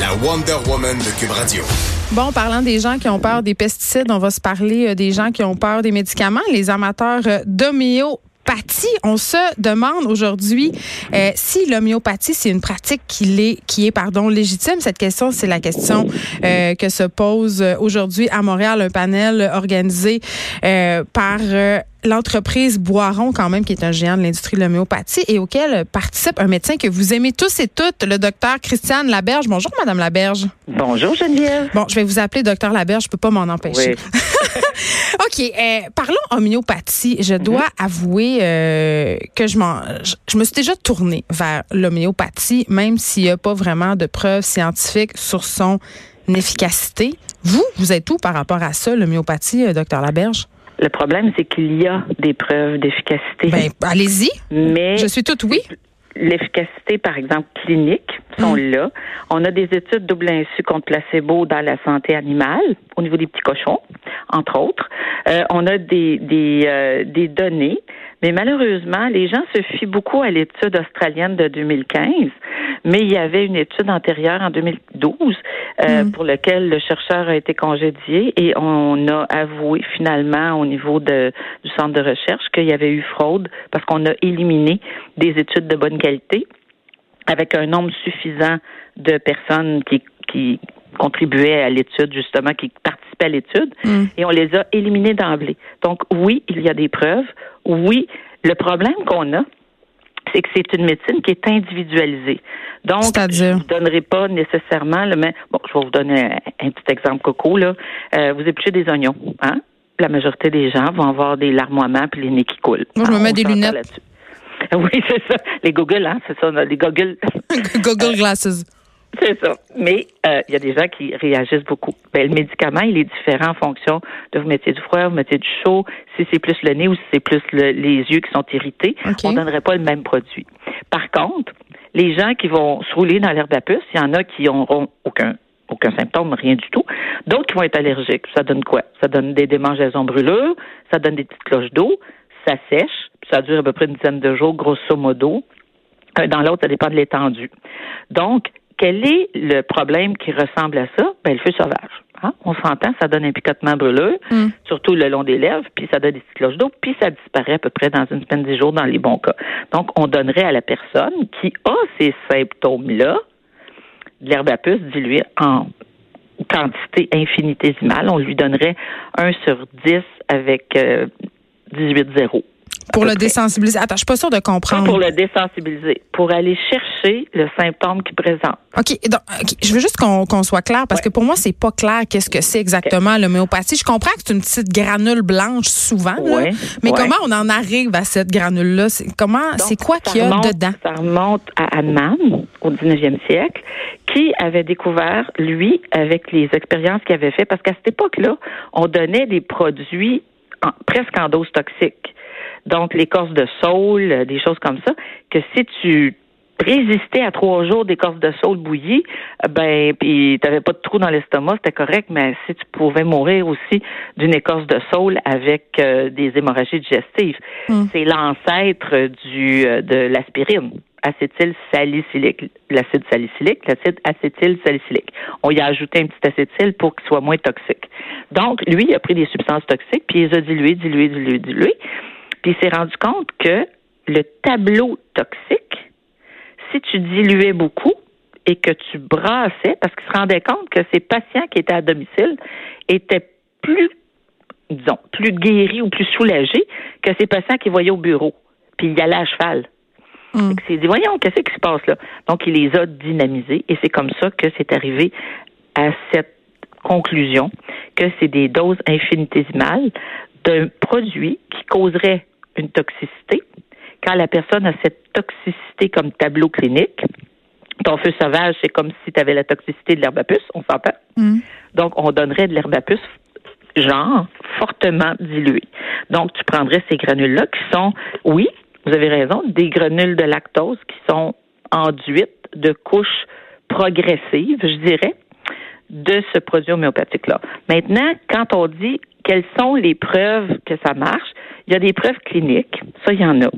La Wonder Woman de Cube Radio. Bon, parlant des gens qui ont peur des pesticides, on va se parler euh, des gens qui ont peur des médicaments, les amateurs euh, d'homéopathie. On se demande aujourd'hui euh, si l'homéopathie c'est une pratique qui est qui est pardon légitime. Cette question, c'est la question que se pose aujourd'hui à Montréal un panel organisé par l'entreprise Boiron, quand même, qui est un géant de l'industrie de l'homéopathie et auquel participe un médecin que vous aimez tous et toutes, le docteur Christiane Laberge. Bonjour, Madame Laberge. Bonjour, Geneviève. Bon, je vais vous appeler docteur Laberge, je peux pas m'en empêcher. Oui. OK, euh, parlons homéopathie. Je dois avouer euh, que je, m'en, je, je me suis déjà tournée vers l'homéopathie, même s'il n'y a pas vraiment de preuves scientifiques sur son efficacité. Vous, vous êtes où par rapport à ça, l'homéopathie, euh, docteur Laberge? Le problème, c'est qu'il y a des preuves d'efficacité. Ben, allez-y. mais Je suis toute oui. l'efficacité, par exemple, clinique, sont Mm. là. On a des études double insu contre placebo dans la santé animale, au niveau des petits cochons, entre autres. Euh, on a des, des, euh, des données, mais malheureusement, les gens se fient beaucoup à l'étude australienne de 2015, mais il y avait une étude antérieure en 2012 euh, Mm. pour laquelle le chercheur a été congédié et on a avoué finalement au niveau de, du centre de recherche qu'il y avait eu fraude parce qu'on a éliminé des études de bonne qualité avec un nombre suffisant de personnes qui, qui contribuaient à l'étude, justement, qui participaient à l'étude, Mm. et on les a éliminés d'emblée. Donc, oui, il y a des preuves. Oui, le problème qu'on a, c'est que c'est une médecine qui est individualisée. Donc, je ne vous donnerai pas nécessairement le même. Bon, je vais vous donner un, un petit exemple coco, là. Euh, vous épluchez des oignons, hein? La majorité des gens vont avoir des larmoiements puis les nez qui coulent. Moi, je me Hein, mets des lunettes. là-dessus. Oui, c'est ça. Les goggles, hein, c'est ça, les goggles. Google Glasses. C'est ça. Mais euh, il y a des gens qui réagissent beaucoup. Ben, le médicament, il est différent en fonction de vous mettez du froid, vous mettez du chaud, si c'est plus le nez ou si c'est plus le- les yeux qui sont irrités. On donnerait pas le même produit. Par contre, les gens qui vont se rouler dans l'herbe à puce, il y en a qui n'auront aucun aucun symptôme, rien du tout. D'autres qui vont être allergiques. Ça donne quoi? Ça donne des démangeaisons brûlures, ça donne des petites cloches d'eau, ça sèche, puis ça dure à peu près une dizaine de jours, grosso modo. Dans l'autre, ça dépend de l'étendue. Donc, quel est le problème qui ressemble à ça? Ben, le feu sauvage. Hein? On s'entend, ça donne un picotement brûleux, Mm. surtout le long des lèvres, puis ça donne des petites cloches d'eau, puis ça disparaît à peu près dans une semaine, dix jours dans les bons cas. Donc, on donnerait à la personne qui a ces symptômes-là de l'herbe à puce diluée en quantité infinitésimale. On lui donnerait 1 sur 10 avec euh, 18-0. Pour le près. désensibiliser. Attends, je suis pas sûre de Pas comprendre. pour le désensibiliser, pour aller chercher le symptôme qu'il présente. OK, donc, je veux juste qu'on soit clair parce que pour moi, c'est pas clair qu'est-ce que c'est exactement l'homéopathie. Je comprends que c'est une petite granule blanche souvent, là, Ouais, mais ouais. comment on en arrive à cette granule-là? C'est- Comment, c'est quoi qu'il y a remonte- dedans? Ça remonte à Hahnemann au 19e siècle, qui avait découvert, lui, avec les expériences qu'il avait fait, parce qu'à cette époque-là, on donnait des produits en- presque en dose toxique. Donc, l'écorce de saule, euh, des choses comme ça, que si tu résistais à trois jours d'écorce de saule bouillie, euh, ben, puis t'avais pas de trou dans l'estomac, c'était correct, mais si tu pouvais mourir aussi d'une écorce de saule avec euh, des hémorragies digestives, Mm. c'est l'ancêtre du de l'aspirine, acétyl salicylique, l'acide salicylique, l'acide acétyl salicylique. On y a ajouté un petit acétyl pour qu'il soit moins toxique. Donc, lui, il a pris des substances toxiques, puis il les a diluées, diluées, diluées, diluées, il s'est rendu compte que le tableau toxique, si tu diluais beaucoup et que tu brassais, parce qu'il se rendait compte que ces patients qui étaient à domicile étaient plus, disons, plus guéris ou plus soulagés que ces patients qui voyaient au bureau, puis ils allaient à cheval. Mm. Fait que C'est dit, voyons, qu'est-ce qui se passe là? Donc, il les a dynamisés et c'est comme ça que c'est arrivé à cette conclusion que c'est des doses infinitésimales d'un produit qui causerait une toxicité. Quand la personne a cette toxicité comme tableau clinique, Ton feu sauvage, c'est comme si tu avais la toxicité de l'herbe à puce, on s'entend? Mm. Donc, on donnerait de l'herbe à puce, genre, fortement diluée. Donc, tu prendrais ces granules-là qui sont, oui, vous avez raison, des granules de lactose qui sont enduites de couches progressives, je dirais, de ce produit homéopathique-là. Maintenant, quand on dit quelles sont les preuves que ça marche, il y a des preuves cliniques, ça, il y en a.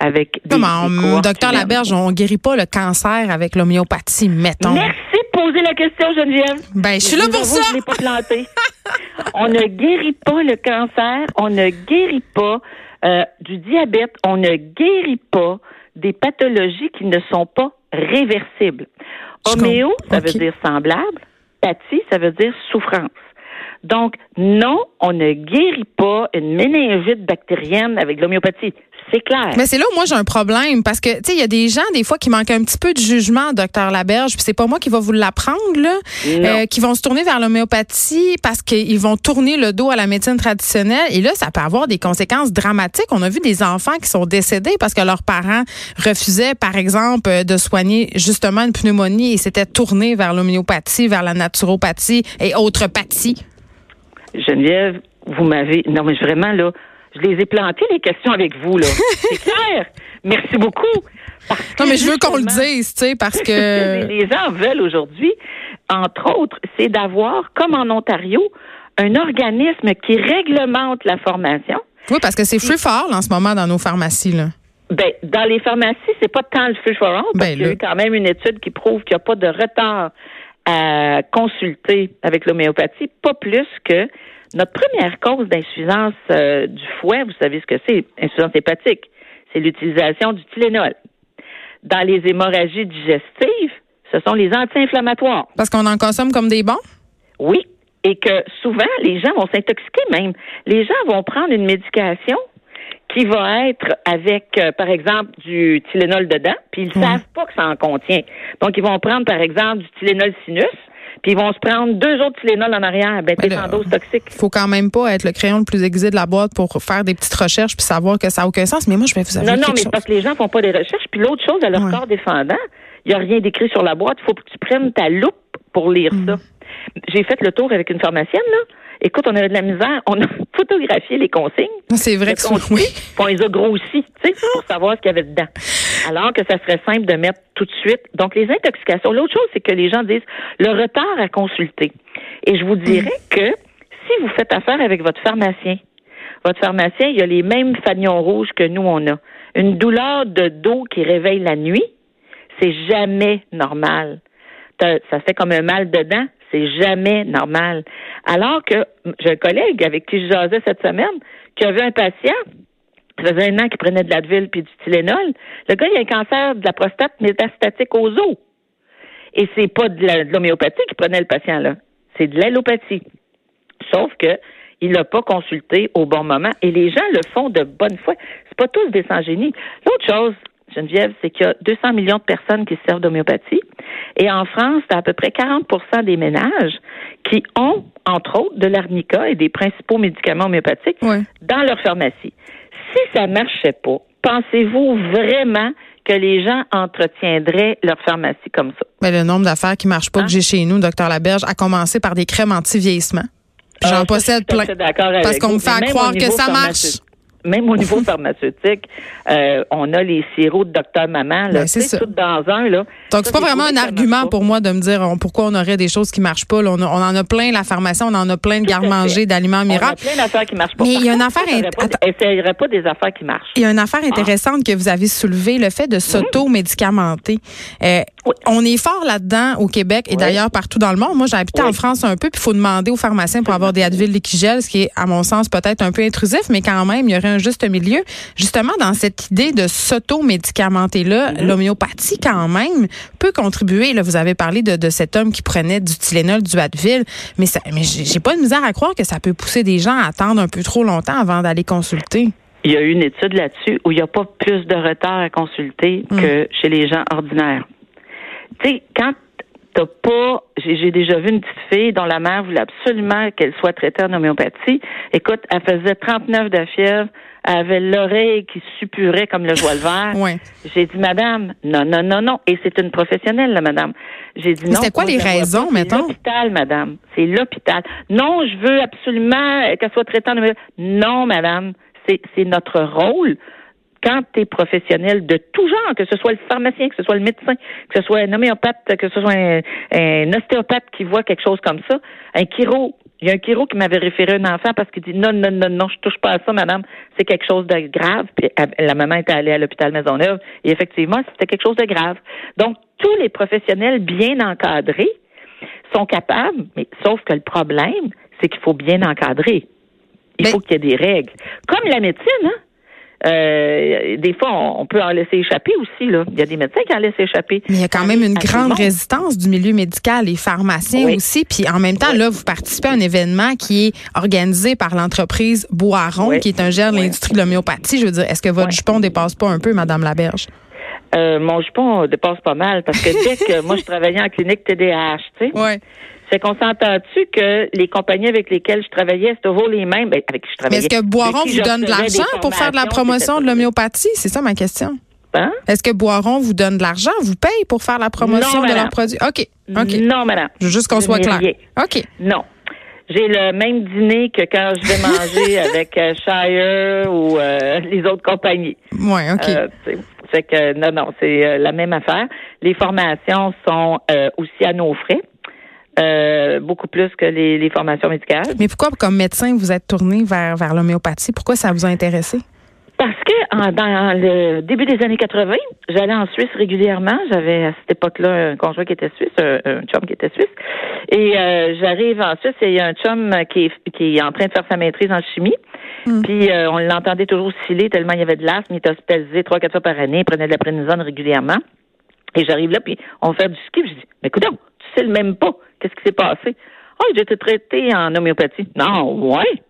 Avec des, Comment, des docteur. Laberge, on guérit pas le cancer avec l'homéopathie, mettons. Merci de poser la question, Geneviève. Ben, je suis là pour ça. Je pas planté. on ne guérit pas le cancer, on ne guérit pas euh, du diabète, on ne guérit pas des pathologies qui ne sont pas réversibles. Homéo, ça veut dire semblable. Pathie, ça veut dire souffrance. Donc, non, on ne guérit pas une méningite bactérienne avec l'homéopathie. C'est clair. Mais c'est là où moi j'ai un problème parce que tu sais il y a des gens des fois qui manquent un petit peu de jugement docteur Laberge puis c'est pas moi qui va vous l'apprendre là euh, qui vont se tourner vers l'homéopathie parce qu'ils vont tourner le dos à la médecine traditionnelle et là ça peut avoir des conséquences dramatiques on a vu des enfants qui sont décédés parce que leurs parents refusaient par exemple euh, de soigner justement une pneumonie et s'étaient tournés vers l'homéopathie vers la naturopathie et autres pathies Geneviève, vous m'avez. Non, mais vraiment, là, je les ai plantées, les questions avec vous, là. C'est clair. Merci beaucoup. Non mais je veux qu'on le dise tu sais parce ce que les gens veulent aujourd'hui, entre autres, c'est d'avoir, comme en Ontario, un organisme qui réglemente la formation. oui parce que c'est free for all en ce moment dans nos pharmacies là Ben, dans les pharmacies, c'est pas tant le free for all, parce Ben, qu'il y a eu quand même une étude qui prouve qu'il n'y a pas de retard à consulter avec l'homéopathie, pas plus que notre première cause d'insuffisance euh, du foie, vous savez ce que c'est, insuffisance hépatique, c'est l'utilisation du Tylenol. Dans les hémorragies digestives, ce sont les anti-inflammatoires. parce qu'on en consomme comme des bons? Oui, et que souvent, les gens vont s'intoxiquer même. Les gens vont prendre une médication qui va être avec, euh, par exemple, du Tylenol dedans, puis ils ne savent pas que ça en contient. Donc, ils vont prendre, par exemple, du Tylenol sinus, puis ils vont se prendre deux autres Tylenol en arrière. Ben, t'es en dose toxique. faut quand même pas être le crayon le plus aiguisé de la boîte pour faire des petites recherches puis savoir que ça n'a aucun sens. Mais moi, je vais vous avouer Non, non, mais chose. parce que les gens font pas des recherches. Puis l'autre chose, à leur Ouais. corps défendant, il n'y a rien d'écrit sur la boîte. Il faut que tu prennes ta loupe pour lire Mm. ça. J'ai fait le tour avec une pharmacienne, là. Écoute, on avait de la misère. On a photographié les consignes. C'est vrai que c'est oui. on les a grossis, tu sais, pour savoir ce qu'il y avait dedans. Alors que ça serait simple de mettre tout de suite. Donc, les intoxications. L'autre chose, c'est que les gens disent le retard à consulter. Et je vous dirais que si vous faites affaire avec votre pharmacien, votre pharmacien, il a les mêmes fanions rouges que nous, on a. Une douleur de dos qui réveille la nuit, c'est jamais normal. Ça fait comme un mal dedans, c'est jamais normal. Alors que j'ai un collègue avec qui je jasais cette semaine qui avait un patient, ça faisait un an qu'il prenait de l'Advil puis du Tylenol. Le gars, il a un cancer de la prostate métastatique aux os. Et c'est pas de l'homéopathie qui prenait le patient là, c'est de l'allopathie. Sauf que il l'a pas consulté au bon moment et les gens le font de bonne foi. C'est pas tous des sans-génie. L'autre chose, Geneviève, c'est qu'il y a 200 millions de personnes qui se servent d'homéopathie et en France, c'est à peu près 40% des ménages qui ont, entre autres, de l'arnica et des principaux médicaments homéopathiques dans leur pharmacie. Si ça marchait pas, pensez-vous vraiment que les gens entretiendraient leur pharmacie comme ça? Mais le nombre d'affaires qui marchent pas Hein? que j'ai chez nous, docteur Laberge, a commencé par des crèmes anti-vieillissement. Ah, J'en ça, possède plein. Parce qu'on me fait croire que ça marche. Même au niveau pharmaceutique, euh, on a les sirops de docteur maman, là, Ben, c'est tout dans un, là. Donc, c'est pas vraiment un argument pour moi de me dire on- pourquoi on aurait des choses qui marchent pas. là. On, a- on en a plein, la pharmacie, on en a plein de garde-manger, d'aliments On a miracles. plein d'affaires qui marchent pas. Mais il y a une affaire int- pas- des affaires qui marchent. Il y a une affaire intéressante que vous avez soulevée, le fait de s'auto-médicamenter. Euh, Oui. On est fort là-dedans au Québec et Oui. d'ailleurs partout dans le monde. Moi, j'ai habité Oui. en France un peu, puis il faut demander aux pharmaciens pour avoir des Advil Liquigel, ce qui est, à mon sens, peut-être un peu intrusif, mais quand même, il y aurait un juste milieu. Justement, dans cette idée de s'auto-médicamenter-là, Mm-hmm. l'homéopathie, quand même, peut contribuer. Là, vous avez parlé de, de cet homme qui prenait du Tylenol, du Advil, mais, ça, mais j'ai pas de misère à croire que ça peut pousser des gens à attendre un peu trop longtemps avant d'aller consulter. Il y a eu une étude là-dessus où il n'y a pas plus de retard à consulter que chez les gens ordinaires. Tu sais, quand T'as pas, j'ai j'ai déjà vu une petite fille dont la mère voulait absolument qu'elle soit traitée en homéopathie. Écoute, elle faisait 39 de fièvre, elle avait l'oreille qui suppurait comme le voile vert. Ouais. J'ai dit, madame, non, non, non, non. Et c'est une professionnelle, là, madame. J'ai dit Mais non. c'était quoi les la raisons, pas. C'est mettons? l'hôpital, madame. C'est l'hôpital. Non, je veux absolument qu'elle soit traitée en homéopathie. Non, madame. C'est, c'est notre rôle quand tu es professionnel de tout genre, que ce soit le pharmacien, que ce soit le médecin, que ce soit un homéopathe, que ce soit un, un ostéopathe qui voit quelque chose comme ça, un chiro. Il y a un chiro qui m'avait référé un enfant parce qu'il dit non, non, non, non, je touche pas à ça, madame. C'est quelque chose de grave. Puis la maman était allée à l'hôpital Maisonneuve et effectivement, c'était quelque chose de grave. Donc, tous les professionnels bien encadrés sont capables, mais sauf que le problème, c'est qu'il faut bien encadrer. Il Mais- faut qu'il y ait des règles. Comme la médecine, hein? Euh, des fois, on, on peut en laisser échapper aussi. Là. Il y a des médecins qui en laissent échapper. Mais il y a quand même une À grande résistance du milieu médical, les pharmaciens Oui. aussi. Puis en même temps, Oui. là, vous participez à un événement qui est organisé par l'entreprise Boiron, Oui. qui est un gère de l'industrie de l'homéopathie. Je veux dire, est-ce que votre jupon dépasse pas un peu, Madame Laberge? Euh, mon jupon dépasse pas mal parce que dès que moi, je travaillais en clinique TDAH, tu sais, Oui. C'est qu'on s'entend-tu que les compagnies avec lesquelles je travaillais, c'est toujours les mêmes, ben, avec qui je Mais travaillais. est-ce que Boiron vous donne de l'argent pour faire de la promotion de l'homéopathie? C'est ça ma question. Hein? Est-ce que Boiron vous donne de l'argent, vous paye pour faire la promotion Non, de leurs produits? OK. OK. Non, madame. Je veux juste qu'on soit clair. rien. OK. Non. J'ai le même dîner que quand je vais manger avec euh, Shire ou euh, les autres compagnies. Oui, OK. Euh, c'est- fait que non, non, c'est euh, la même affaire. Les formations sont euh, aussi à nos frais, euh, beaucoup plus que les, les formations médicales. Mais pourquoi, comme médecin, vous êtes tourné vers, vers l'homéopathie? Pourquoi ça vous a intéressé? Parce que en- dans le début des années 80, j'allais en Suisse régulièrement. J'avais à cette époque-là un conjoint qui était suisse, un, un chum qui était suisse. Et euh, j'arrive en Suisse et il y a un chum qui est, qui est en train de faire sa maîtrise en chimie. Puis euh, on l'entendait toujours sciller tellement il y avait de l'asthme. Il était hospitalisé trois, quatre fois par année. Il prenait de la prénisone régulièrement. Et j'arrive là, puis on fait du ski. Puis je dis, mais écoute, tu sais le même pas. Qu'est-ce qui s'est passé? Ah, j'ai été traité en homéopathie. Non, ouais.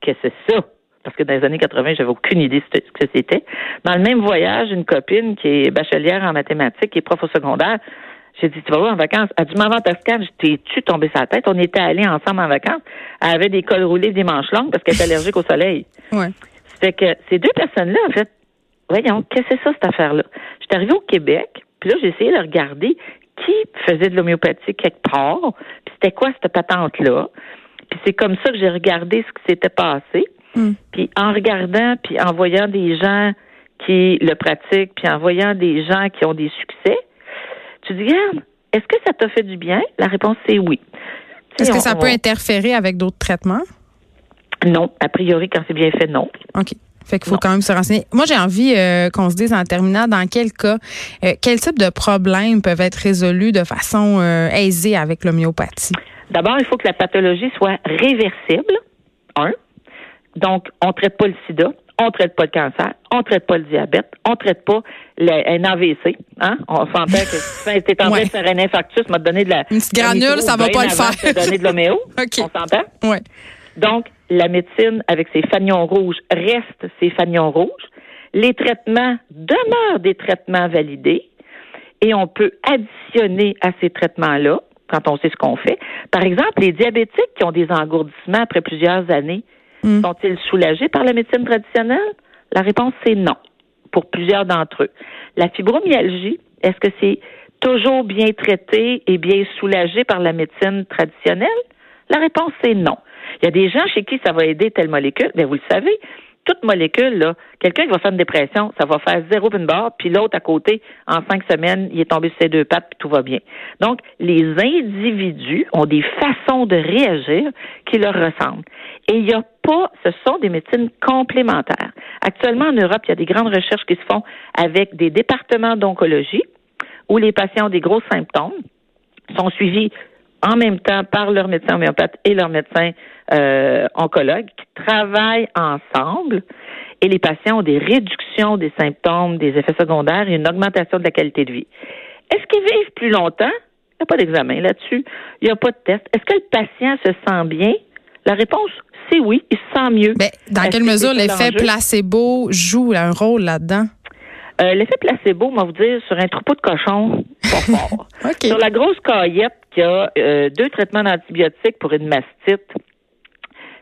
Qu'est-ce que c'est ça? Parce que dans les années 80, j'avais aucune idée de ce que c'était. Dans le même voyage, une copine qui est bachelière en mathématiques, qui est prof au secondaire, j'ai dit, tu vas voir en vacances. Elle dit, maman Toscane, t'es-tu tombé sa tête? On était allés ensemble en vacances. Elle avait des cols roulés, des manches longues parce qu'elle est allergique au soleil. Ouais. Fait que ces deux personnes-là, en fait, voyons, qu'est-ce que c'est ça, cette affaire-là? J'étais arrivée au Québec, puis là, j'ai essayé de regarder qui faisait de l'homéopathie quelque part, puis c'était quoi cette patente-là? Puis c'est comme ça que j'ai regardé ce qui s'était passé. Hmm. Puis en regardant, puis en voyant des gens qui le pratiquent, puis en voyant des gens qui ont des succès, tu dis, regarde, est-ce que ça t'a fait du bien? La réponse, c'est oui. Est-ce que ça on- peut on- interférer avec d'autres traitements? Non, a priori, quand c'est bien fait, non. OK. Fait qu'il faut Non. quand même se renseigner. Moi, j'ai envie euh, qu'on se dise en terminant dans quel cas, euh, quel type de problèmes peuvent être résolus de façon euh, aisée avec l'homéopathie? D'abord, il faut que la pathologie soit réversible. Un. Donc, on traite pas le sida, on traite pas le cancer, on traite pas le diabète, on traite pas le- un AVC. Hein? On s'entend que si tu es en train de faire un infarctus, m'a donné de la. Une petite granule, ça va bien pas le faire. donner de l'homéo. OK. On s'entend? Ouais. Donc, la médecine avec ses fanions rouges reste ses fanions rouges. Les traitements demeurent des traitements validés et on peut additionner à ces traitements-là quand on sait ce qu'on fait. Par exemple, les diabétiques qui ont des engourdissements après plusieurs années, Mm. sont-ils soulagés par la médecine traditionnelle? La réponse, c'est non, pour plusieurs d'entre eux. La fibromyalgie, est-ce que c'est toujours bien traité et bien soulagé par la médecine traditionnelle? La réponse, c'est non. Il y a des gens chez qui ça va aider telle molécule, mais vous le savez, toute molécule, là, quelqu'un qui va faire une dépression, ça va faire zéro une barre, puis l'autre à côté, en cinq semaines, il est tombé sur ses deux pattes, puis tout va bien. Donc, les individus ont des façons de réagir qui leur ressemblent. Et il n'y a pas, ce sont des médecines complémentaires. Actuellement, en Europe, il y a des grandes recherches qui se font avec des départements d'oncologie où les patients ont des gros symptômes, sont suivis en même temps par leur médecin homéopathe et leur médecin euh, oncologue qui travaillent ensemble et les patients ont des réductions des symptômes, des effets secondaires et une augmentation de la qualité de vie. Est-ce qu'ils vivent plus longtemps? Il n'y a pas d'examen là-dessus. Il n'y a pas de test. Est-ce que le patient se sent bien? La réponse, c'est oui, il se sent mieux. Ben, dans quelle que mesure l'effet placebo joue un rôle là-dedans? Euh, L'effet placebo, on va vous dire, sur un troupeau de cochons, pas fort. Sur la grosse caillette qui a euh, deux traitements d'antibiotiques pour une mastite,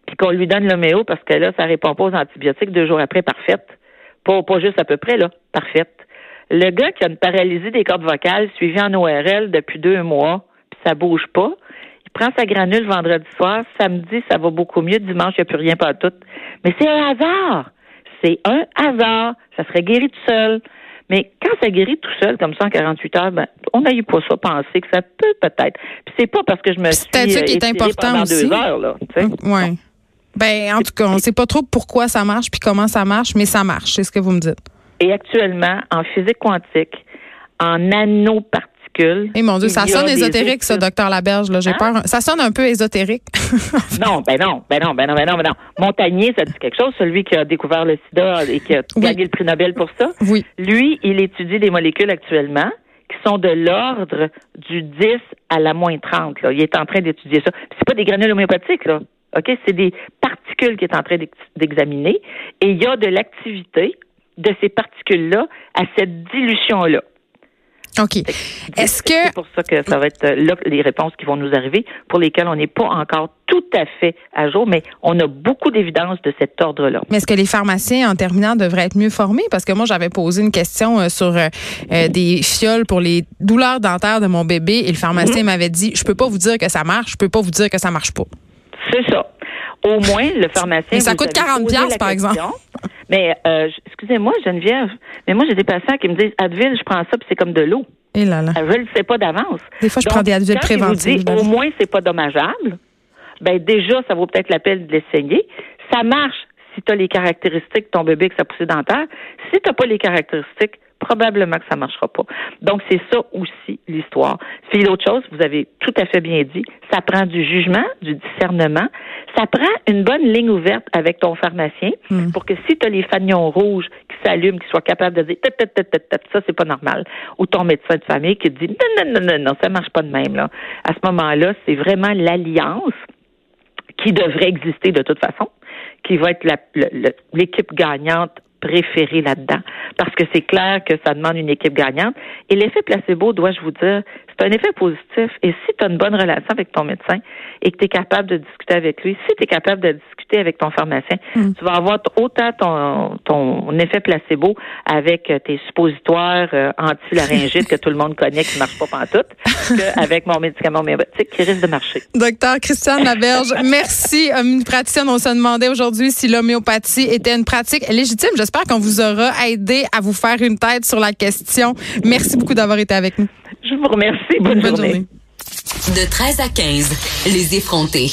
puis qu'on lui donne l'homéo parce que là, ça répond pas aux antibiotiques deux jours après, parfaite. Pas, pas juste à peu près, là, parfaite. Le gars qui a une paralysie des cordes vocales suivie en ORL depuis deux mois, puis ça bouge pas, il prend sa granule vendredi soir, samedi, ça va beaucoup mieux, dimanche, il n'y a plus rien pas tout. Mais c'est un hasard. C'est un hasard. Ça serait guéri tout seul. Mais quand ça guérit tout seul, comme ça, en 48 heures, ben, on n'a eu pas ça penser que ça peut peut-être. Puis c'est pas parce que je me suis ça qui est euh, important pendant aussi. deux heures, là. sais. Ouais. Ben, en tout cas, on sait pas trop pourquoi ça marche puis comment ça marche, mais ça marche, c'est ce que vous me dites. Et actuellement, en physique quantique, en nanoparticules. Eh mon Dieu, ça sonne ésotérique, ça, docteur Laberge. Là, j'ai Hein? peur. Ça sonne un peu ésotérique. Non, ben non, ben non, ben non, ben non, ben non. Montagnier, ça dit quelque chose, celui qui a découvert le sida et qui a Oui. gagné le prix Nobel pour ça. oui. Lui, il étudie des molécules actuellement qui sont de l'ordre du 10 à la moins 30. Là. Il est en train d'étudier ça. C'est pas des granules homéopathiques, là. OK? C'est des particules qu'il est en train d'ex- d'examiner. Et il y a de l'activité de ces particules-là à cette dilution-là. OK. Est-ce que C'est pour ça que ça va être euh, là les réponses qui vont nous arriver, pour lesquelles on n'est pas encore tout à fait à jour, mais on a beaucoup d'évidence de cet ordre-là. Mais est-ce que les pharmaciens en terminant devraient être mieux formés? Parce que moi, j'avais posé une question euh, sur euh, des fioles pour les douleurs dentaires de mon bébé et le pharmacien m'avait dit Je peux pas vous dire que ça marche, je peux pas vous dire que ça marche pas. C'est ça. Au moins, le pharmacien. Mais ça coûte avez 40 posé la piastres, par exemple. Mais, euh, excusez-moi, Geneviève, mais moi, j'ai des patients qui me disent Advil, je prends ça, puis c'est comme de l'eau. Et là là. Je ne le sais pas d'avance. Des fois, je Donc, prends des Advil préventifs. au moins, c'est pas dommageable, ben déjà, ça vaut peut-être la peine de l'essayer. Ça marche si tu as les caractéristiques de ton bébé avec sa poussée dentaire. Si tu n'as pas les caractéristiques, probablement que ça ne marchera pas. Donc, c'est ça aussi l'histoire. Puis l'autre chose, vous avez tout à fait bien dit, ça prend du jugement, du discernement. Ça prend une bonne ligne ouverte avec ton pharmacien Hmm. pour que si tu as les fanions rouges qui s'allument, qu'ils soient capables de dire ça, c'est pas normal. Ou ton médecin de famille qui te dit non, non, non, non, non, ça marche pas de même. Là. À ce moment-là, c'est vraiment l'alliance qui devrait exister de toute façon, qui va être l'équipe gagnante préférée là-dedans. Parce que c'est clair que ça demande une équipe gagnante. Et l'effet placebo, dois-je vous dire, c'est un effet positif. Et si tu as une bonne relation avec ton médecin et que tu es capable de discuter avec lui, si tu es capable de discuter avec ton pharmacien, tu vas avoir autant ton, ton effet placebo avec euh, tes suppositoires euh, anti-laryngites que tout le monde connaît qui ne marchent pas pantoute, qu'avec mon médicament homéopathique qui risque de marcher. Docteur Christiane Laberge, merci. Une praticienne, on se demandait aujourd'hui si l'homéopathie était une pratique légitime. J'espère qu'on vous aura aidé à vous faire une tête sur la question. Merci beaucoup d'avoir été avec nous. Je vous remercie. Bonne, Bonne journée. journée. De 13 à 15, les effrontés.